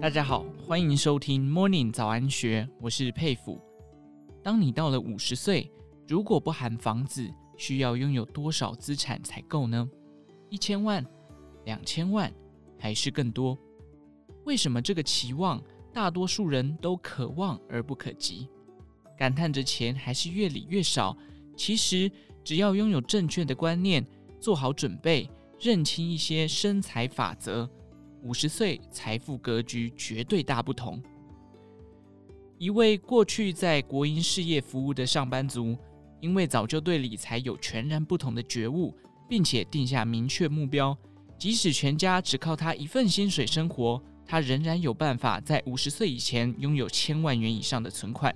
大家好，欢迎收听 Morning 早安学，我是佩甫。当你到了五十岁，如果不含房子，需要拥有多少资产才够呢？一千万、两千万，还是更多？为什么这个期望大多数人都可望而不可及？感叹着钱还是越理越少。其实只要拥有正确的观念，做好准备，认清一些生财法则。五十岁，财富格局绝对大不同。一位过去在国营事业服务的上班族，因为早就对理财有全然不同的觉悟，并且定下明确目标，即使全家只靠他一份薪水生活，他仍然有办法在五十岁以前拥有千万元以上的存款，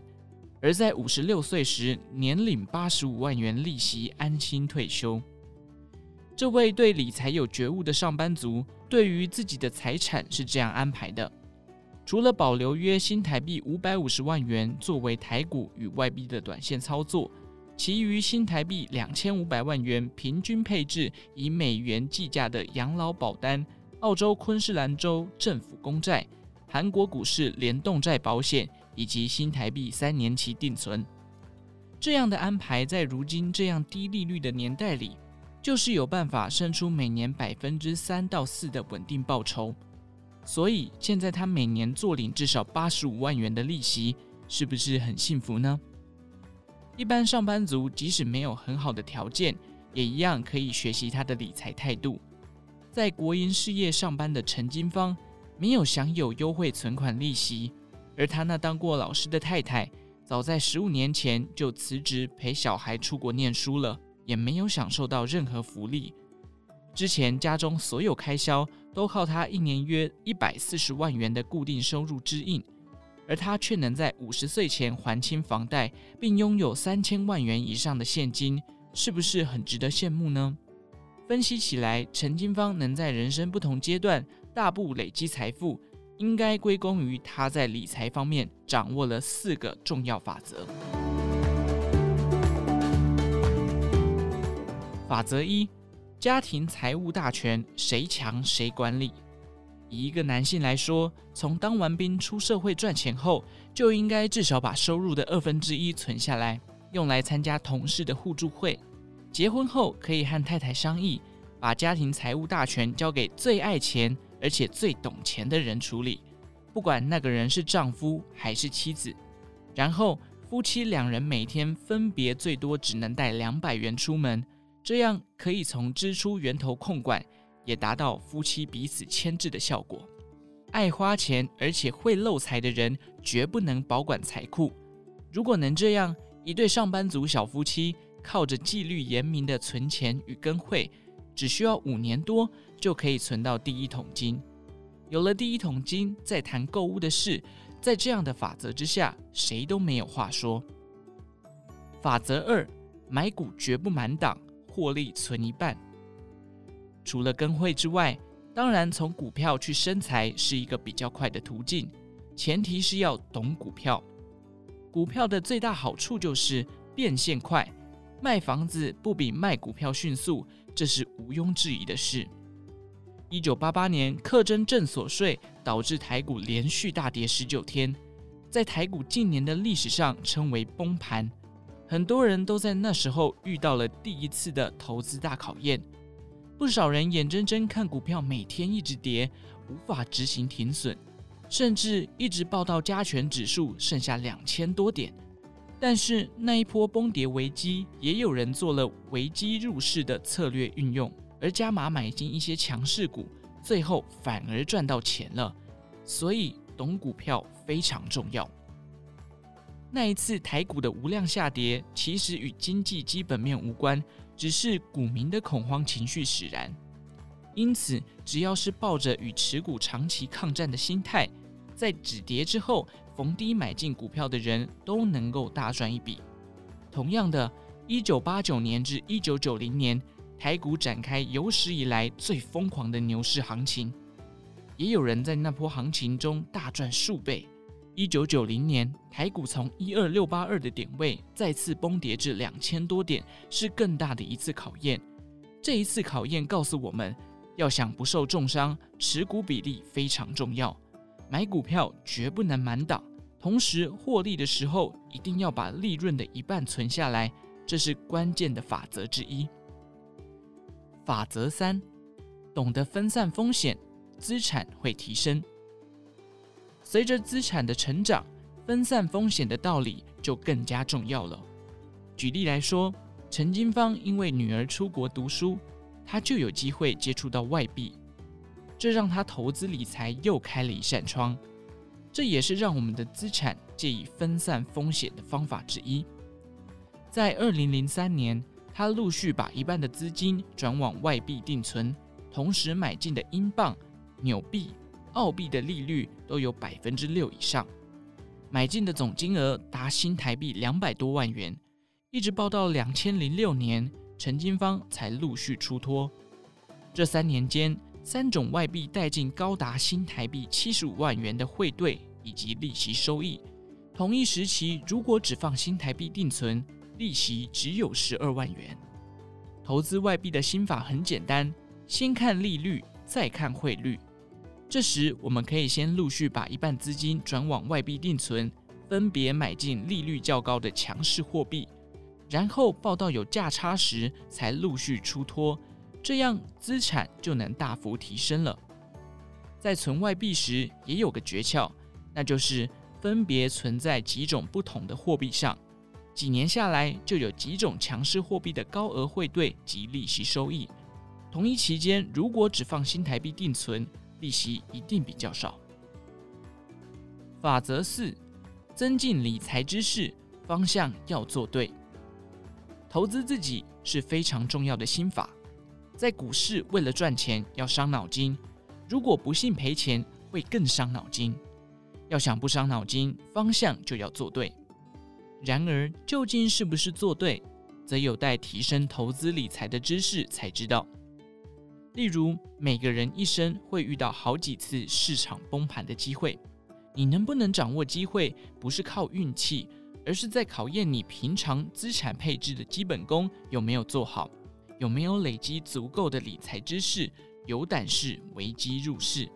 而在五十六岁时年领八十五万元利息，安心退休。这位对理财有觉悟的上班族，对于自己的财产是这样安排的：除了保留约新台币五百五十万元作为台股与外币的短线操作，其余新台币两千五百万元平均配置以美元计价的养老保单、澳洲昆士兰州政府公债、韩国股市联动债保险以及新台币三年期定存。这样的安排，在如今这样低利率的年代里，就是有办法生出每年百分之三到四的稳定报酬，所以现在他每年坐领至少八十五万元的利息，是不是很幸福呢？一般上班族即使没有很好的条件，也一样可以学习他的理财态度。在国营事业上班的陈金芳，没有享有优惠存款利息，而他那当过老师的太太，早在十五年前就辞职陪小孩出国念书了。也没有享受到任何福利。之前家中所有开销都靠他一年约一百四十万元的固定收入支应，而他却能在五十岁前还清房贷，并拥有三千万元以上的现金，是不是很值得羡慕呢？分析起来，陈金芳能在人生不同阶段大步累积财富，应该归功于他在理财方面掌握了四个重要法则。法则一：家庭财务大权，谁强谁管理。以一个男性来说，从当完兵出社会赚钱后，就应该至少把收入的二分之一存下来，用来参加同事的互助会。结婚后，可以和太太商议，把家庭财务大权交给最爱钱而且最懂钱的人处理，不管那个人是丈夫还是妻子。然后，夫妻两人每天分别最多只能带两百元出门。这样可以从支出源头控管，也达到夫妻彼此牵制的效果。爱花钱而且会漏财的人，绝不能保管财库。如果能这样，一对上班族小夫妻靠着纪律严明的存钱与跟会，只需要五年多就可以存到第一桶金。有了第一桶金，再谈购物的事，在这样的法则之下，谁都没有话说。法则二：买股绝不满档。获利存一半。除了跟会之外，当然从股票去生财是一个比较快的途径，前提是要懂股票。股票的最大好处就是变现快，卖房子不比卖股票迅速，这是毋庸置疑的事。一九八八年，课征正所税导致台股连续大跌十九天，在台股近年的历史上称为崩盘。很多人都在那时候遇到了第一次的投资大考验，不少人眼睁睁看股票每天一直跌，无法执行停损，甚至一直报到加权指数剩下两千多点。但是那一波崩跌危机，也有人做了危机入市的策略运用，而加码买进一些强势股，最后反而赚到钱了。所以懂股票非常重要。那一次台股的无量下跌，其实与经济基本面无关，只是股民的恐慌情绪使然。因此，只要是抱着与持股长期抗战的心态，在止跌之后逢低买进股票的人，都能够大赚一笔。同样的，一九八九年至一九九零年，台股展开有史以来最疯狂的牛市行情，也有人在那波行情中大赚数倍。一九九零年，台股从一二六八二的点位再次崩跌至两千多点，是更大的一次考验。这一次考验告诉我们，要想不受重伤，持股比例非常重要。买股票绝不能满档，同时获利的时候一定要把利润的一半存下来，这是关键的法则之一。法则三，懂得分散风险，资产会提升。随着资产的成长，分散风险的道理就更加重要了。举例来说，陈金芳因为女儿出国读书，她就有机会接触到外币，这让她投资理财又开了一扇窗。这也是让我们的资产借以分散风险的方法之一。在二零零三年，她陆续把一半的资金转往外币定存，同时买进的英镑、纽币、澳币的利率都有百分之六以上，买进的总金额达新台币两百多万元。一直报到两千零六年，陈金芳才陆续出脱。这三年间，三种外币带进高达新台币七十五万元的汇兑以及利息收益。同一时期，如果只放新台币定存，利息只有十二万元。投资外币的心法很简单，先看利率，再看汇率。这时，我们可以先陆续把一半资金转往外币定存，分别买进利率较高的强势货币。然后报到有价差时，才陆续出脱，这样资产就能大幅提升了。在存外币时，也有个诀窍，那就是分别存在几种不同的货币上，几年下来就有几种强势货币的高额汇兑及利息收益。同一期间，如果只放新台币定存，利息一定比较少。法则四：增进理财知识，方向要做对。投资自己是非常重要的心法，在股市为了赚钱要伤脑筋，如果不幸赔钱会更伤脑筋。要想不伤脑筋，方向就要做对。然而，究竟是不是做对，则有待提升投资理财的知识才知道。例如，每个人一生会遇到好几次市场崩盘的机会，你能不能掌握机会，不是靠运气。而是在考验你平常资产配置的基本功有没有做好，有没有累积足够的理财知识，有胆识危机入市。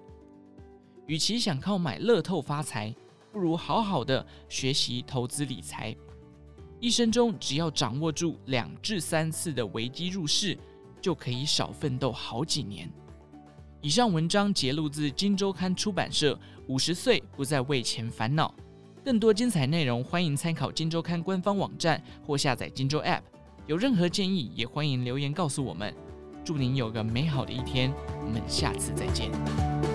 与其想靠买乐透发财，不如好好的学习投资理财。一生中只要掌握住两至三次的危机入市，就可以少奋斗好几年。以上文章节录自《金周刊》出版社，五十岁不再为钱烦恼。更多精彩内容，欢迎参考《金周刊》官方网站或下载《金周 App》。有任何建议，也欢迎留言告诉我们。祝您有个美好的一天，我们下次再见。